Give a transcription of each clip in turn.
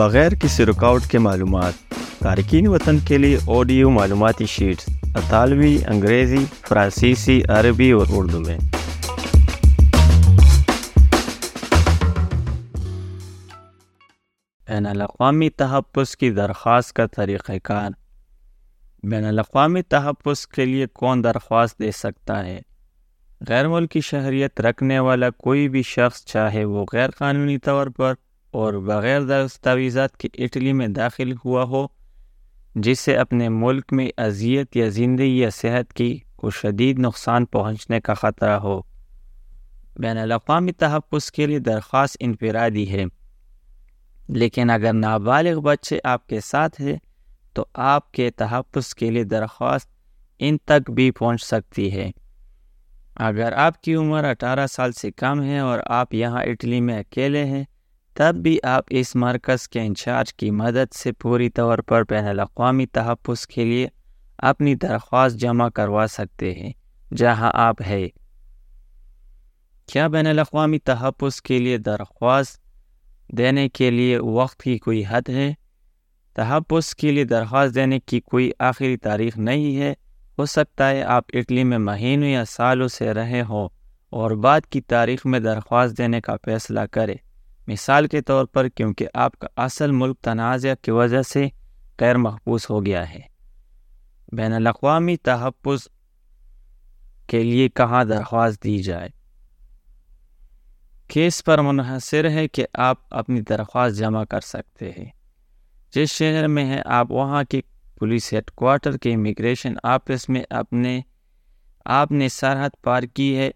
بغیر کسی رکاوٹ کے معلومات، تارکین وطن کے لیے آڈیو معلوماتی شیٹس اطالوی، انگریزی، فرانسیسی، عربی اور اردو میں۔ بین الاقوامی تحفظ کی درخواست کا طریقہ کار۔ بین الاقوامی تحفظ کے لیے کون درخواست دے سکتا ہے؟ غیر ملکی شہریت رکھنے والا کوئی بھی شخص، چاہے وہ غیر قانونی طور پر اور بغیر دستاویزات کے اٹلی میں داخل ہوا ہو، جس سے اپنے ملک میں اذیت یا زندگی یا صحت کی کو شدید نقصان پہنچنے کا خطرہ ہو۔ بین الاقوامی تحفظ کے لیے درخواست انفرادی ہے، لیکن اگر نابالغ بچے آپ کے ساتھ ہیں، تو آپ کے تحفظ کے لیے درخواست ان تک بھی پہنچ سکتی ہے۔ اگر آپ کی عمر اٹھارہ سال سے کم ہے اور آپ یہاں اٹلی میں اکیلے ہیں تب بھی آپ اس مرکز کے انچارج کی مدد سے پوری طور پر بین الاقوامی تحفظ کے لیے اپنی درخواست جمع کروا سکتے ہیں، جہاں آپ ہے کیا بین الاقوامی تحفظ کے لیے درخواست دینے کے لیے وقت کی کوئی حد ہے؟ تحفظ کے لیے درخواست دینے کی کوئی آخری تاریخ نہیں ہے۔ ہو سکتا ہے آپ اٹلی میں مہینوں یا سالوں سے رہے ہوں اور بعد کی تاریخ میں درخواست دینے کا فیصلہ کرے مثال کے طور پر کیونکہ آپ کا اصل ملک تنازع کی وجہ سے غیر محفوظ ہو گیا ہے۔ بین الاقوامی تحفظ کے لیے کہاں درخواست دی جائے؟ کیس پر منحصر ہے کہ آپ اپنی درخواست جمع کر سکتے ہیں۔ جس شہر میں ہے آپ وہاں کی پولیس ہیڈ کوارٹر کے امیگریشن آفس میں اپنے آپ نے سرحد پار کی ہے۔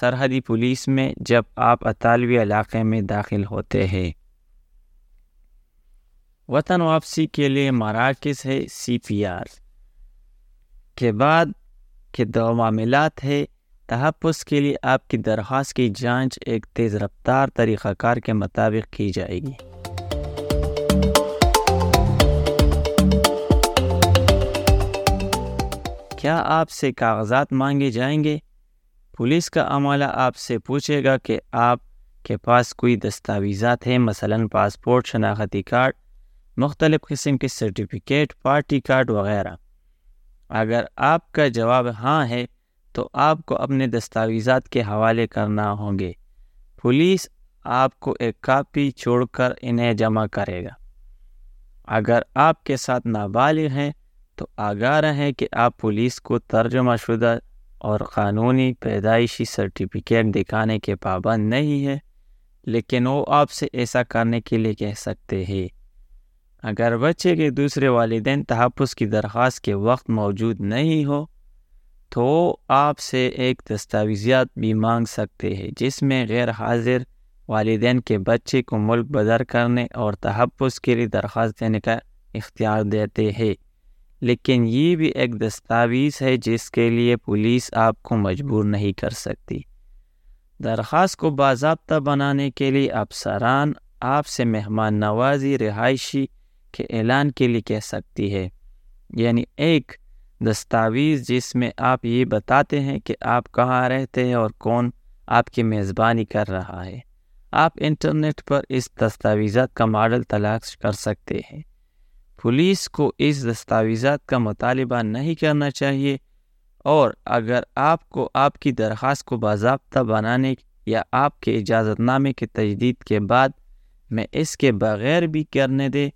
سرحدی پولیس میں جب آپ اطالوی علاقے میں داخل ہوتے ہیں۔ وطن واپسی کے لیے مراکز ہے سی پی آر۔ کے بعد کے دو معاملات ہے تحفظ کے لیے آپ کی درخواست کی جانچ ایک تیز رفتار طریقہ کار کے مطابق کی جائے گی۔ کیا آپ سے کاغذات مانگے جائیں گے؟ پولیس کا عملہ آپ سے پوچھے گا کہ آپ کے پاس کوئی دستاویزات ہیں، مثلا پاسپورٹ، شناختی کارڈ، مختلف قسم کے سرٹیفکیٹ، پارٹی کارڈ وغیرہ۔ اگر آپ کا جواب ہاں ہے، تو آپ کو اپنے دستاویزات کے حوالے کرنا ہوں گے پولیس آپ کو ایک کاپی چھوڑ کر انہیں جمع کرے گا۔ اگر آپ کے ساتھ نابالغ ہیں، تو آگاہ رہیں کہ آپ پولیس کو ترجمہ شدہ اور قانونی پیدائشی سرٹیفکیٹ دکھانے کے پابند نہیں ہے لیکن وہ آپ سے ایسا کرنے کے لیے کہہ سکتے ہیں۔ اگر بچے کے دوسرے والدین تحفظ کی درخواست کے وقت موجود نہیں ہو، تو آپ سے ایک دستاویزات بھی مانگ سکتے ہیں، جس میں غیر حاضر والدین کے بچے کو ملک بدر کرنے اور تحفظ کے لیے درخواست دینے کا اختیار دیتے ہیں۔ لیکن یہ بھی ایک دستاویز ہے جس کے لیے پولیس آپ کو مجبور نہیں کر سکتی۔ درخواست کو باضابطہ بنانے کے لیے افسران آپ سے مہمان نوازی رہائشی کے اعلان کے لیے کہہ سکتی ہے۔ یعنی ایک دستاویز جس میں آپ یہ بتاتے ہیں کہ آپ کہاں رہتے ہیں اور کون آپ کی میزبانی کر رہا ہے۔ آپ انٹرنیٹ پر اس دستاویزات کا ماڈل تلاش کر سکتے ہیں۔ پولیس کو اس دستاویزات کا مطالبہ نہیں کرنا چاہیے اور اگر آپ کو آپ کی درخواست کو باضابطہ بنانے یا آپ کے اجازت نامے کے تجدید کے بعد میں اس کے بغیر بھی کرنے دے،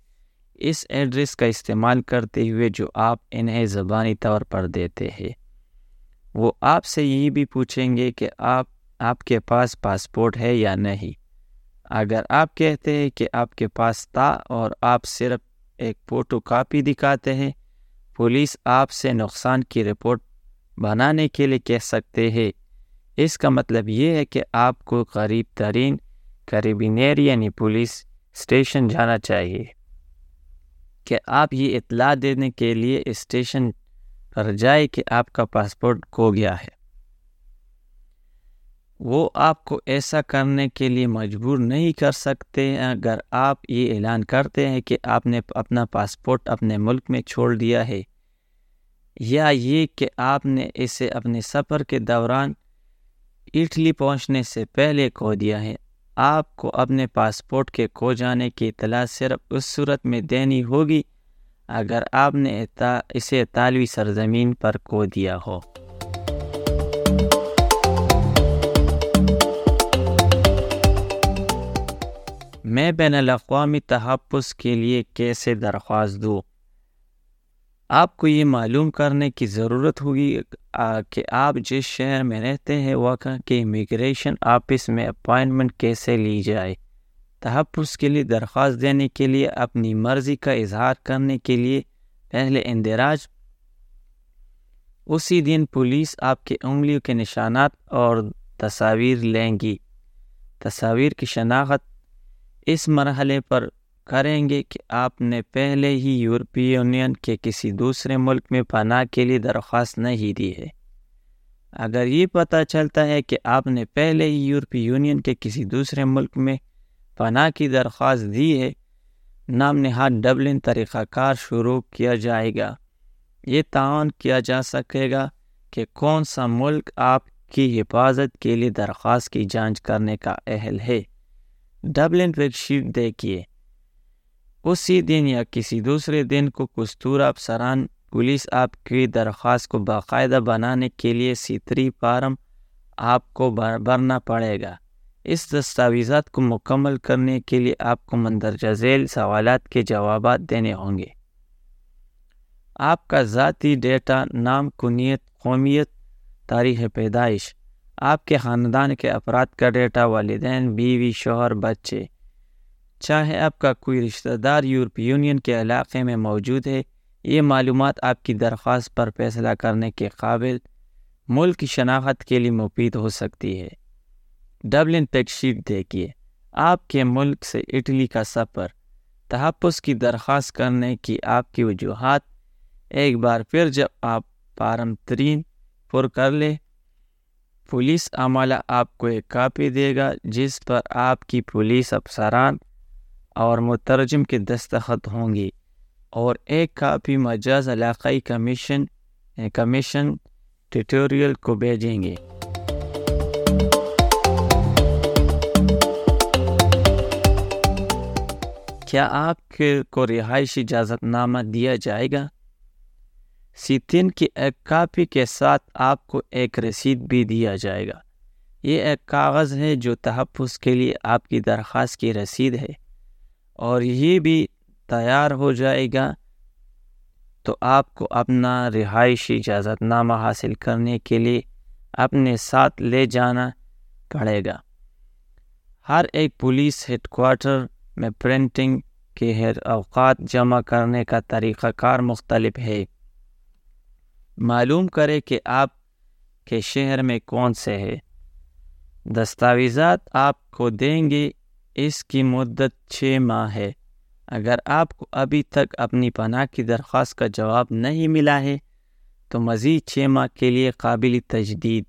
اس ایڈریس کا استعمال کرتے ہوئے جو آپ انہیں زبانی طور پر دیتے ہیں۔ وہ آپ سے یہی بھی پوچھیں گے کہ آپ آپ کے پاس پاسپورٹ ہے یا نہیں۔ اگر آپ کہتے ہیں کہ آپ کے پاس تھا اور آپ صرف ایک فوٹو کاپی دکھاتے ہیں۔ پولیس آپ سے نقصان کی رپورٹ بنانے کے لیے کہہ سکتے ہیں۔ اس کا مطلب یہ ہے کہ آپ کو قریب ترین قریبینیر یعنی پولیس اسٹیشن جانا چاہیے۔ کہ آپ یہ اطلاع دینے کے لیے اسٹیشن پر جائے کہ آپ کا پاسپورٹ کھو گیا ہے۔ وہ آپ کو ایسا کرنے کے لیے مجبور نہیں کر سکتے۔ اگر آپ یہ اعلان کرتے ہیں کہ آپ نے اپنا پاسپورٹ اپنے ملک میں چھوڑ دیا ہے، یا یہ کہ آپ نے اسے اپنے سفر کے دوران اٹلی پہنچنے سے پہلے کھو دیا ہے، آپ کو اپنے پاسپورٹ کے کھو جانے کی اطلاع صرف اس صورت میں دینی ہوگی اگر آپ نے اسے اطالوی سرزمین پر کھو دیا ہو۔ میں بین الاقوامی تحفظ کے لیے کیسے درخواست دوں؟ آپ کو یہ معلوم کرنے کی ضرورت ہوگی کہ آپ جس شہر میں رہتے ہیں وہاں کے امیگریشن آفس میں اپائنٹمنٹ کیسے لی جائے؟ تحفظ کے لیے درخواست دینے کے لیے، اپنی مرضی کا اظہار کرنے کے لیے پہلے اندراج۔ اسی دن پولیس آپ کے انگلیوں کے نشانات اور تصاویر لیں گی۔ تصاویر کی شناخت اس مرحلے پر کریں گے کہ آپ نے پہلے ہی یورپی یونین کے کسی دوسرے ملک میں پناہ کے لیے درخواست نہیں دی ہے۔ اگر یہ پتہ چلتا ہے کہ آپ نے پہلے ہی یورپی یونین کے کسی دوسرے ملک میں پناہ کی درخواست دی ہے، نام نہاد ڈبلن طریقہ کار شروع کیا جائے گا۔ یہ تعاون کیا جا سکے گا کہ کون سا ملک آپ کی حفاظت کے لیے درخواست کی جانچ کرنے کا اہل ہے۔ ڈبلن ورک شیٹ دیکھیے اسی دن یا کسی دوسرے دن کو کستور افسران پولیس آپ کی درخواست کو باقاعدہ بنانے کے لیے سیتری فارم آپ کو بھرنا پڑے گا اس دستاویزات کو مکمل کرنے کے لیے آپ کو مندرجہ ذیل سوالات کے جوابات دینے ہوں گے آپ کا ذاتی ڈیٹا نام کنیت قومیت تاریخ پیدائش آپ کے خاندان کے افراد کا ڈیٹا والدین، بیوی، شوہر، بچے، چاہے آپ کا کوئی رشتہ دار یورپی یونین کے علاقے میں موجود ہے، یہ معلومات آپ کی درخواست پر فیصلہ کرنے کے قابل ملک کی شناخت کے لیے مفید ہو سکتی ہے۔ ڈبلن پیک شیٹ دیکھیے۔ آپ کے ملک سے اٹلی کا سفر، تحفظ کی درخواست کرنے کی آپ کی وجوہات۔ ایک بار پھر جب آپ پارم ترین پر کر لے پولیس عملہ آپ کو ایک کاپی دے گا، جس پر آپ کی پولیس افسران اور مترجم کے دستخط ہوں گی اور ایک کاپی مجاز علاقائی کمیشن کمیشن ٹیٹوریل کو بھیجیں گے۔ کیا آپ کو رہائشی اجازت نامہ دیا جائے گا؟ سیتین کی ایک کاپی کے ساتھ آپ کو ایک رسید بھی دیا جائے گا۔ یہ ایک کاغذ ہے جو تحفظ کے لیے آپ کی درخواست کی رسید ہے۔ اور یہ بھی تیار ہو جائے گا تو آپ کو اپنا رہائشی اجازت نامہ حاصل کرنے کے لیے اپنے ساتھ لے جانا پڑے گا۔ ہر ایک پولیس ہیڈ کوارٹر میں پرنٹنگ کے ہر اوقات جمع کرنے کا طریقہ کار مختلف ہے۔ معلوم کرے کہ آپ کے شہر میں کون سے ہے دستاویزات آپ کو دیں گے، اس کی مدت چھ ماہ ہے۔ اگر آپ کو ابھی تک اپنی پناہ کی درخواست کا جواب نہیں ملا ہے، تو مزید چھ ماہ کے لیے قابل تجدید۔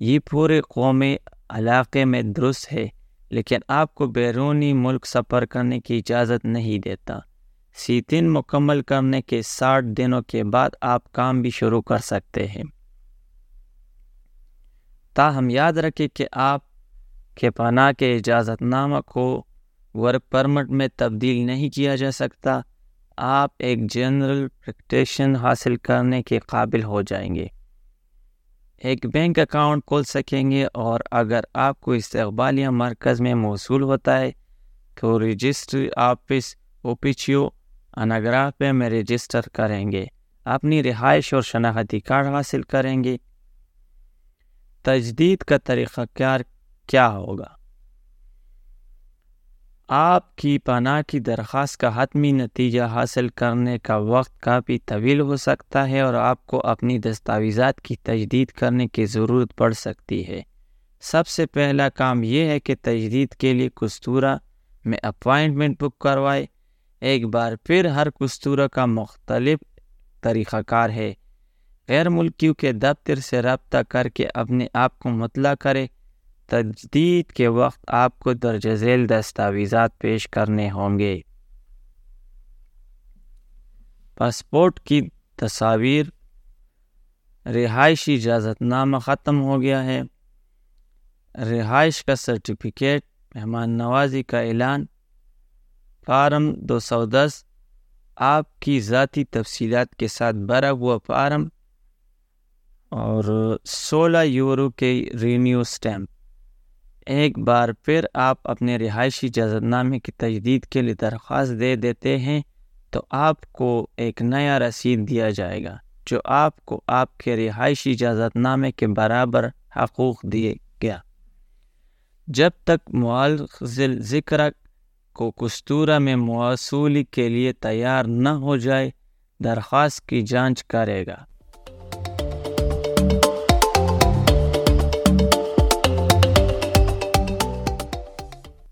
یہ پورے قومی علاقے میں درست ہے، لیکن آپ کو بیرونی ملک سفر کرنے کی اجازت نہیں دیتا۔ سیتن مکمل کرنے کے ساٹھ دنوں کے بعد آپ کام بھی شروع کر سکتے ہیں۔ تاہم یاد رکھیں کہ آپ کہ پناہ کے اجازت نامہ کو ورک پرمٹ میں تبدیل نہیں کیا جا سکتا، آپ ایک جنرل پریکٹیشن حاصل کرنے کے قابل ہو جائیں گے۔ ایک بینک اکاؤنٹ کھول سکیں گے اور اگر آپ کو استقبالیہ مرکز میں موصول ہوتا ہے تو رجسٹری آفس، اوپیچیو اناگراف میں رجسٹر کریں گے۔ اپنی رہائش اور شناختی کارڈ حاصل کریں گے۔ تجدید کا طریقہ کار کیا ہوگا؟ آپ کی پناہ کی درخواست کا حتمی نتیجہ حاصل کرنے کا وقت کافی طویل ہو سکتا ہے اور آپ کو اپنی دستاویزات کی تجدید کرنے کی ضرورت پڑ سکتی ہے۔ سب سے پہلا کام یہ ہے کہ تجدید کے لیے کستورہ میں اپوائنٹمنٹ بک کروائے۔ ایک بار پھر ہر کستورہ کا مختلف طریقہ کار ہے۔ غیر ملکیوں کے دفتر سے رابطہ کر کے اپنے آپ کو مطلع کرے تجدید کے وقت آپ کو درج ذیل دستاویزات پیش کرنے ہوں گے۔ پاسپورٹ کی تصاویر۔ رہائشی اجازت نامہ ختم ہو گیا ہے۔ رہائش کا سرٹیفکیٹ، مہمان نوازی کا اعلان۔ فارم دو سو دس۔ آپ کی ذاتی تفصیلات کے ساتھ بھرا ہوا فارم اور سولہ یورو کے رینیو سٹیمپ۔ ایک بار پھر آپ اپنے رہائشی اجازت نامے کی تجدید کے لیے درخواست دے دیتے ہیں تو آپ کو ایک نیا رسید دیا جائے گا جو آپ کو آپ کے رہائشی اجازت نامے کے برابر حقوق دیے گیا۔ جب تک معالزل ذکر کو کستورہ میں موصولی کے لیے تیار نہ ہو جائے، درخواست کی جانچ کرے گا۔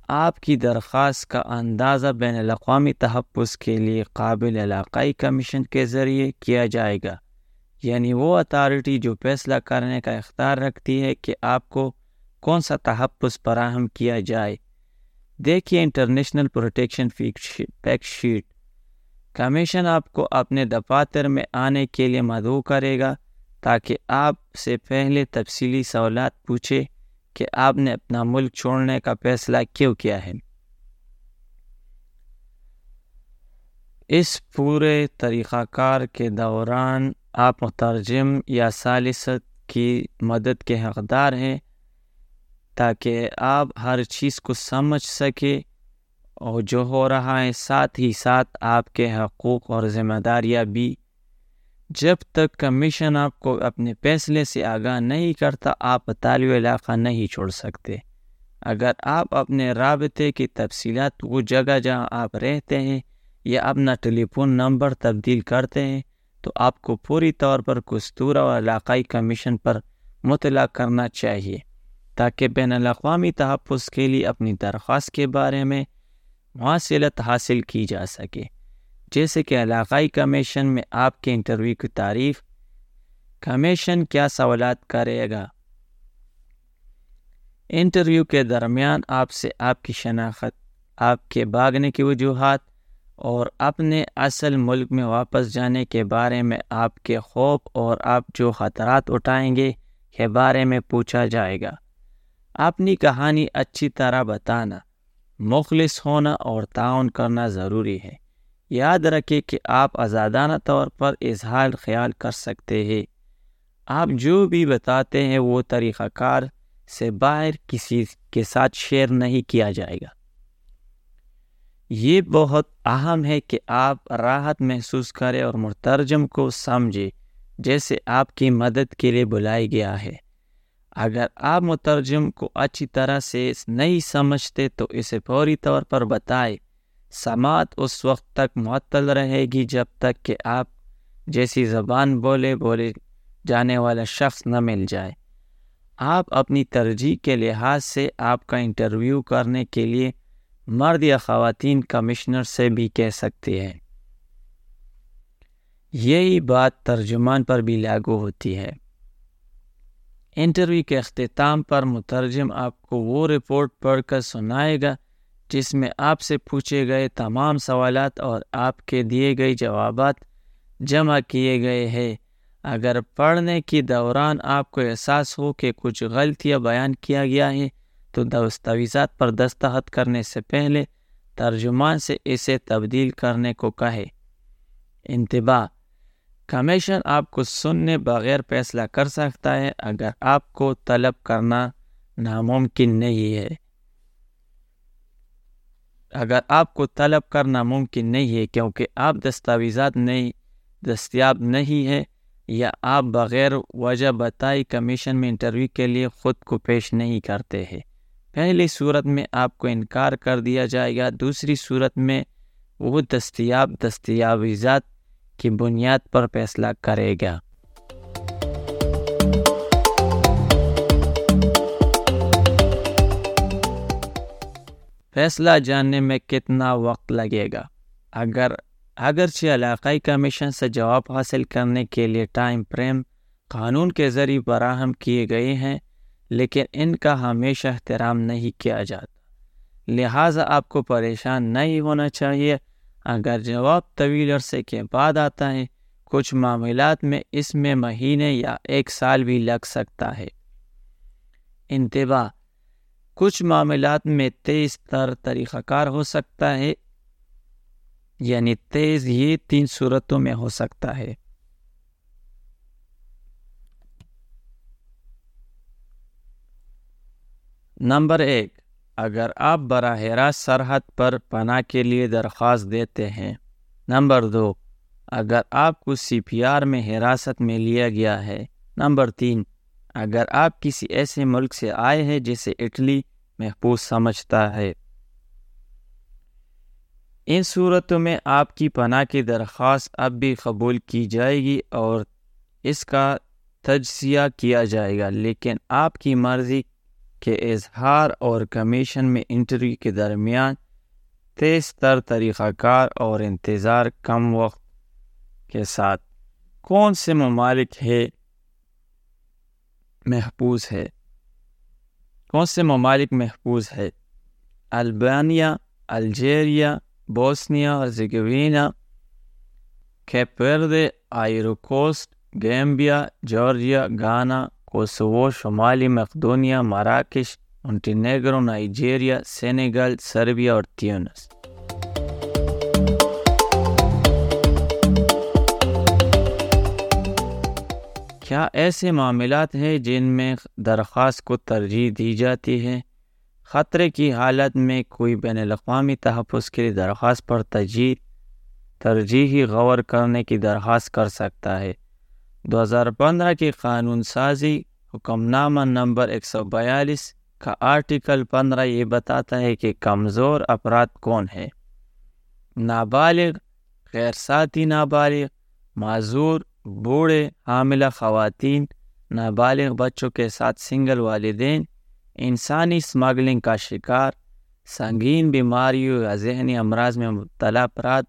آپ کی درخواست کا اندازہ بین الاقوامی تحفظ کے لیے قابل علاقائی کمیشن کے ذریعے کیا جائے گا۔ یعنی وہ اتھارٹی جو فیصلہ کرنے کا اختیار رکھتی ہے کہ آپ کو کون سا تحفظ فراہم کیا جائے۔ دیکھیے international protection fact sheet. Commission آپ کو اپنے دفاتر میں آنے کے لیے مدعو کرے گا تاکہ آپ سے پہلے تفصیلی سوالات پوچھے کہ آپ نے اپنا ملک چھوڑنے کا فیصلہ کیوں کیا ہے۔ اس پورے طریقہ کار کے دوران آپ مترجم یا سالست کی مدد کے حقدار ہیں۔ تاکہ آپ ہر چیز کو سمجھ سکے اور جو ہو رہا ہے ساتھ ہی ساتھ آپ کے حقوق اور ذمہ داریاں بھی۔ جب تک کمیشن آپ کو اپنے فیصلے سے آگاہ نہیں کرتا، آپ طالب علاقہ نہیں چھوڑ سکتے۔ اگر آپ اپنے رابطے کی تفصیلات وہ جگہ جہاں آپ رہتے ہیں یا اپنا ٹیلی فون نمبر تبدیل کرتے ہیں، تو آپ کو پوری طور پر کستورہ اور علاقائی کمیشن پر مطلع کرنا چاہیے۔ تاکہ بین الاقوامی تحفظ کے لیے اپنی درخواست کے بارے میں مواصلت حاصل کی جا سکے۔ جیسے کہ علاقائی کمیشن میں آپ کے انٹرویو کی تعریف، کمیشن کیا سوالات کرے گا؟ انٹرویو کے درمیان آپ سے آپ کی شناخت، آپ کے بھاگنے کی وجوہات اور اپنے اصل ملک میں واپس جانے کے بارے میں آپ کے خوف اور آپ جو خطرات اٹھائیں گے کے بارے میں پوچھا جائے گا۔ اپنی کہانی اچھی طرح بتانا، مخلص ہونا اور تعاون کرنا ضروری ہے۔ یاد رکھے کہ آپ آزادانہ طور پر اظہار خیال کر سکتے ہیں۔ آپ جو بھی بتاتے ہیں وہ طریقہ کار سے باہر کسی کے ساتھ شیئر نہیں کیا جائے گا۔ یہ بہت اہم ہے کہ آپ راحت محسوس کریں اور مترجم کو سمجھے جیسے آپ کی مدد کے لیے بلائی گیا ہے۔ اگر آپ مترجم کو اچھی طرح سے نہیں سمجھتے تو اسے فوری طور پر بتائے سماعت اس وقت تک معطل رہے گی جب تک کہ آپ جیسی زبان بولے بولے جانے والا شخص نہ مل جائے۔ آپ اپنی ترجیح کے لحاظ سے آپ کا انٹرویو کرنے کے لیے مرد یا خواتین کمشنر سے بھی کہہ سکتے ہیں۔ یہی بات ترجمان پر بھی لاگو ہوتی ہے۔ انٹرویو کے اختتام پر مترجم آپ کو وہ رپورٹ پڑھ کر سنائے گا، جس میں آپ سے پوچھے گئے تمام سوالات اور آپ کے دیے گئے جوابات جمع کیے گئے ہیں۔ اگر پڑھنے کے دوران آپ کو احساس ہو کہ کچھ غلطیاں بیان کیا گیا ہے، تو دستاویزات پر دستخط کرنے سے پہلے ترجمان سے اسے تبدیل کرنے کو کہے۔ انتباہ۔ کمیشن آپ کو سننے بغیر فیصلہ کر سکتا ہے اگر آپ کو طلب کرنا ناممکن نہیں ہے۔ اگر آپ کو طلب کرنا ممکن نہیں ہے کیونکہ آپ دستاویزات نہیں، دستیاب نہیں ہے یا آپ بغیر وجہ بتائی کمیشن میں انٹرویو کے لیے خود کو پیش نہیں کرتے ہیں۔ پہلی صورت میں آپ کو انکار کر دیا جائے گا، دوسری صورت میں وہ دستیاب دستیاویزات کی بنیاد پر فیصلہ کرے گا۔ فیصلہ جاننے میں کتنا وقت لگے گا؟ اگر، اگرچہ علاقائی کمیشن سے جواب حاصل کرنے کے لیے ٹائم فریم قانون کے ذریعے فراہم کیے گئے ہیں، لیکن ان کا ہمیشہ احترام نہیں کیا جاتا۔ لہٰذا آپ کو پریشان نہیں ہونا چاہیے۔ اگر جواب طویل عرصے کے بعد آتا ہے، کچھ معاملات میں اس میں مہینے یا ایک سال بھی لگ سکتا ہے۔ انتباہ، کچھ معاملات میں تیز تر طریقہ کار ہو سکتا ہے یعنی تیز یہ تین صورتوں میں ہو سکتا ہے۔ نمبر ایک اگر آپ براہ راست سرحد پر پناہ کے لیے درخواست دیتے ہیں۔ نمبر دو، اگر آپ کو سی پی آر میں حراست میں لیا گیا ہے۔ نمبر تین، اگر آپ کسی ایسے ملک سے آئے ہیں جسے اٹلی محفوظ سمجھتا ہے۔ ان صورتوں میں آپ کی پناہ کی درخواست اب بھی قبول کی جائے گی اور اس کا تجزیہ کیا جائے گا، لیکن آپ کی مرضی کے اظہار اور کمیشن میں انٹرویو کے درمیان تیز تر طریقہ کار اور انتظار کم وقت کے ساتھ کون سے ممالک ہے محفوظ ہے؟ کون سے ممالک محفوظ ہے؟ البانیہ، الجیریا، بوسنیا اور Herzegovina Cape Verde Ivory Coast Gambia Georgia Ghana Kosovo شمالی مقدونیا مراکش انٹینیگرو نائجیریا سینیگل سربیا اور تیونس کیا ایسے معاملات ہیں جن میں درخواست کو ترجیح دی جاتی ہے؟ خطرے کی حالت میں کوئی بین الاقوامی تحفظ کے لیے درخواست پر ترجیح ترجیحی غور کرنے کی درخواست کر سکتا ہے۔ دو ہزار پندرہ کی قانون سازی حکم نامہ نمبر ایک سو بیالیس کا آرٹیکل پندرہ یہ بتاتا ہے کہ کمزور افراد کون ہے نابالغ غیر ساتھی نابالغ، معذور، بوڑھے، حاملہ خواتین، نابالغ بچوں کے ساتھ سنگل والدین، انسانی اسمگلنگ کا شکار، سنگین بیماریوں یا ذہنی امراض میں مبتلا افراد،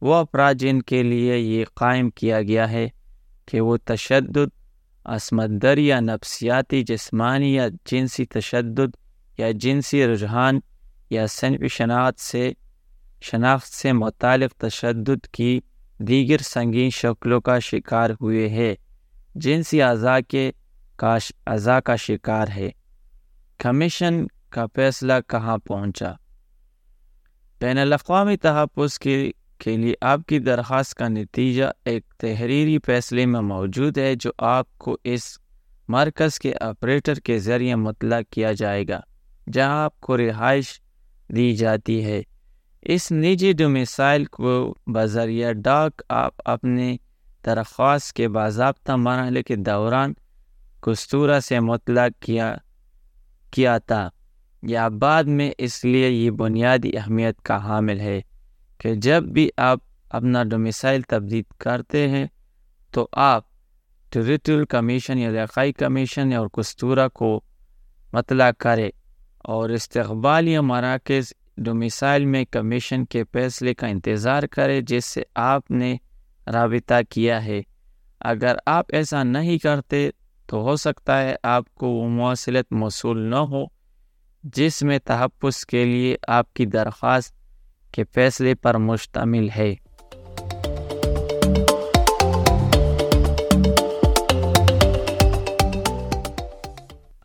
وہ افراد جن کے لیے یہ قائم کیا گیا ہے۔ کہ وہ تشدد عصمت یا نفسیاتی جسمانی یا جنسی تشدد یا جنسی رجحان یا صنفی شناخت سے شناخت سے متعلق تشدد کی دیگر سنگین شکلوں کا شکار ہوئے ہیں جنسی اعضاء کے کاش، اعضاء کا شکار ہے۔ کمیشن کا فیصلہ کہاں پہنچا؟ بین الاقوامی تحفظ کے کے لیے آپ کی درخواست کا نتیجہ ایک تحریری فیصلے میں موجود ہے جو آپ کو اس مرکز کے آپریٹر کے ذریعے مطلع کیا جائے گا، جہاں آپ کو رہائش دی جاتی ہے۔ اس نجی ڈومیسائل کو بذریعہ ڈاک آپ اپنے درخواست کے باضابطہ مرحلے کے دوران کستورہ سے مطلع کیا کیا تھا، یا بعد میں اس لیے یہ بنیادی اہمیت کا حامل ہے۔ کہ جب بھی آپ اپنا ڈومیسائل تبدیل کرتے ہیں، تو آپ ٹریٹل کمیشن یا علاقائی کمیشن اور کستورہ کو مطلع کرے اور استقبال یا مراکز ڈومیسائل میں کمیشن کے فیصلے کا انتظار کرے جس سے آپ نے رابطہ کیا ہے۔ اگر آپ ایسا نہیں کرتے، تو ہو سکتا ہے آپ کو وہ مواصلت موصول نہ ہو، جس میں تحفظ کے لیے آپ کی درخواست کے فیصلے پر مشتمل ہے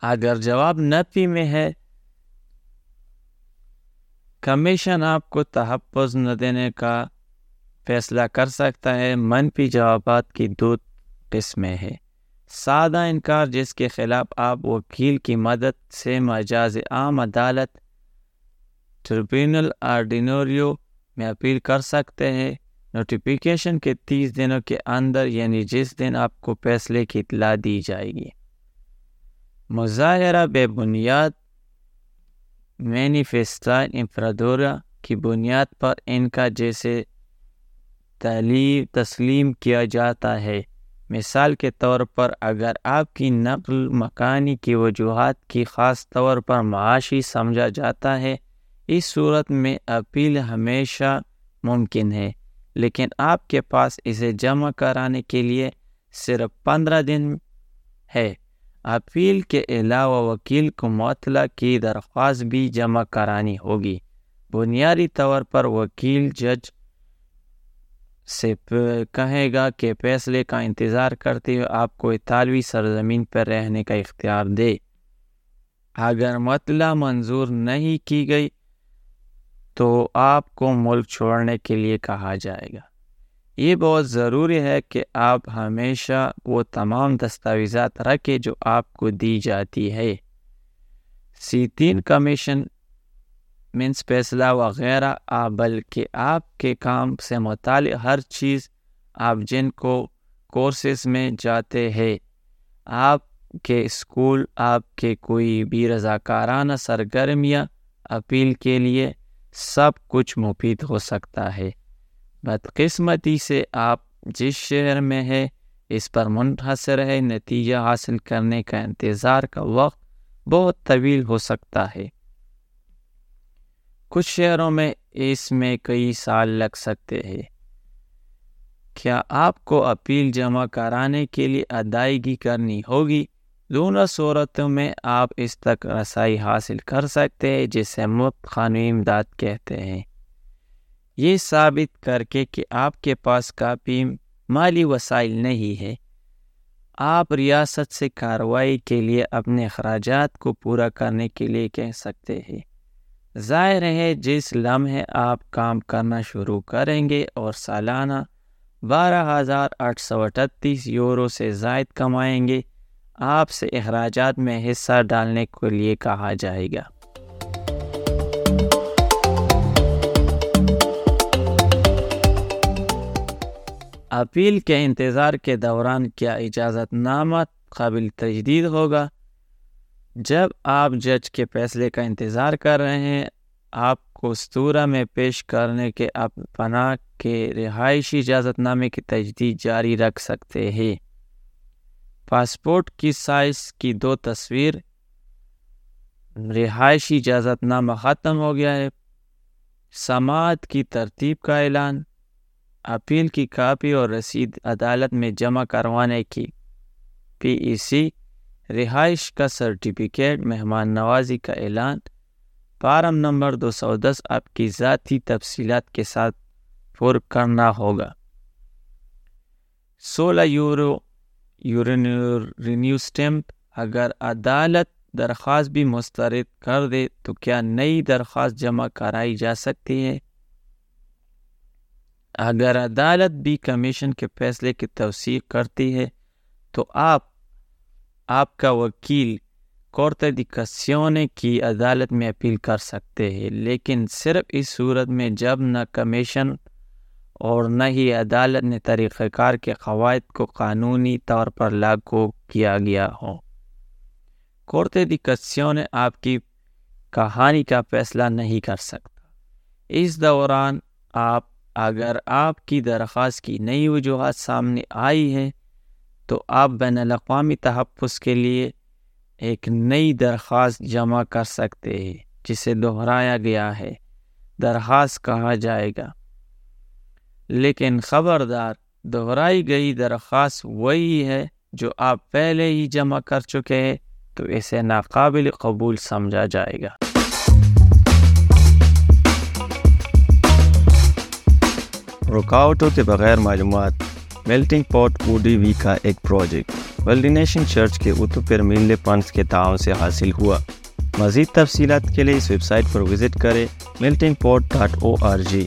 اگر جواب نفی میں ہے، کمیشن آپ کو تحفظ نہ دینے کا فیصلہ کر سکتا ہے۔ منفی جوابات کی دو قسمیں ہیں۔ سادہ انکار جس کے خلاف آپ وکیل کی مدد سے مجاز عام عدالت ٹربیونل آرڈینوریو میں اپیل کر سکتے ہیں۔ نوٹیفیکیشن کے تیس دنوں کے اندر یعنی جس دن آپ کو فیصلے کی اطلاع دی جائے گی۔ مظاہرہ بے بنیاد۔ مینیفیسٹائن انفرادورا کی بنیاد پر ان کا جیسے تعلیم تسلیم کیا جاتا ہے۔ مثال کے طور پر اگر آپ کی نقل مکانی کی وجوہات کی خاص طور پر معاشی سمجھا جاتا ہے اس صورت میں اپیل ہمیشہ ممکن ہے، لیکن آپ کے پاس اسے جمع کرانے کے لیے صرف پندرہ دن ہے۔ اپیل کے علاوہ وکیل کو معطلا کی درخواست بھی جمع کرانی ہوگی۔ بنیادی طور پر وکیل جج سے کہے گا کہ فیصلے کا انتظار کرتے ہوئے آپ کو اطالوی سرزمین پر رہنے کا اختیار دے۔ اگر مطلع منظور نہیں کی گئی تو آپ کو ملک چھوڑنے کے لیے کہا جائے گا۔ یہ بہت ضروری ہے کہ آپ ہمیشہ وہ تمام دستاویزات رکھیں جو آپ کو دی جاتی ہے۔ سی تین کمیشن مینس فیصلہ وغیرہ آپ بلکہ آپ کے کام سے متعلق ہر چیز آپ جن کو کورسز میں جاتے ہیں، آپ کے اسکول، آپ کے کوئی بھی رضاکارانہ سرگرمیاں اپیل کے لیے سب کچھ مفید ہو سکتا ہے۔ بدقسمتی سے آپ جس شہر میں ہے اس پر منحصر ہے، نتیجہ حاصل کرنے کا انتظار کا وقت بہت طویل ہو سکتا ہے۔ کچھ شہروں میں اس میں کئی سال لگ سکتے ہیں۔ کیا آپ کو اپیل جمع کرانے کے لیے ادائیگی کرنی ہوگی؟ دونوں صورتوں میں آپ اس تک رسائی حاصل کر سکتے ہیں، جسے مفت قانونی امداد کہتے ہیں۔ یہ ثابت کر کے کہ آپ کے پاس کافی مالی وسائل نہیں ہے آپ ریاست سے کارروائی کے لیے اپنے اخراجات کو پورا کرنے کے لیے کہہ سکتے ہیں۔ ظاہر ہے، جس لمحے آپ کام کرنا شروع کریں گے اور سالانہ بارہ ہزار آٹھ سو اٹھتیس یورو سے زائد کمائیں گے آپ سے اخراجات میں حصہ ڈالنے کے لیے کہا جائے گا۔ اپیل کے انتظار کے دوران کیا اجازت نامہ قابل تجدید ہوگا؟ جب آپ جج کے فیصلے کا انتظار کر رہے ہیں، آپ کو استورہ میں پیش کرنے کے پناہ کے رہائشی اجازت نامے کی تجدید جاری رکھ سکتے ہیں۔ پاسپورٹ کی سائز کی دو تصویر رہائشی اجازت نامہ ختم ہو گیا ہے، سماعت کی ترتیب کا اعلان، اپیل کی کاپی اور رسید عدالت میں جمع کروانے کی پی ای سی، رہائش کا سرٹیفکیٹ، مہمان نوازی کا اعلان، فارم نمبر دو سو دس آپ کی ذاتی تفصیلات کے ساتھ پر کرنا ہوگا۔ سولہ یورو یورینیو اسٹیمپ اگر عدالت درخواست بھی مسترد کر دے تو کیا نئی درخواست جمع کرائی جا سکتی ہے؟ اگر عدالت بھی کمیشن کے فیصلے کی توثیق کرتی ہے تو آپ آپ کا وکیل کورت کسیونے کی عدالت میں اپیل کر سکتے ہیں، لیکن صرف اس صورت میں جب نہ کمیشن اور نہ ہی عدالت نے طریقہ کار کے قواعد کو قانونی طور پر لاگو کیا گیا ہو۔ کورت کسیونے آپ کی کہانی کا فیصلہ نہیں کر سکتا۔ اس دوران آپ، اگر آپ کی درخواست کی نئی وجوہات سامنے آئی ہے تو آپ بین الاقوامی تحفظ کے لیے ایک نئی درخواست جمع کر سکتے ہیں، جسے دہرایا گیا ہے۔ درخواست کہا جائے گا۔ لیکن خبردار، دہرائی گئی درخواست وہی ہے جو آپ پہلے ہی جمع کر چکے ہیں، تو اسے ناقابل قبول سمجھا جائے گا۔ رکاوٹوں کے بغیر معلومات میلٹنگ پاٹ او ڈی وی کا ایک پروجیکٹ، ویلڈینیشن چرچ کے اتو میلے پنس کے تعاون سے حاصل ہوا۔ مزید تفصیلات کے لیے اس ویب سائٹ پر وزٹ کریں melting pot dot O R G.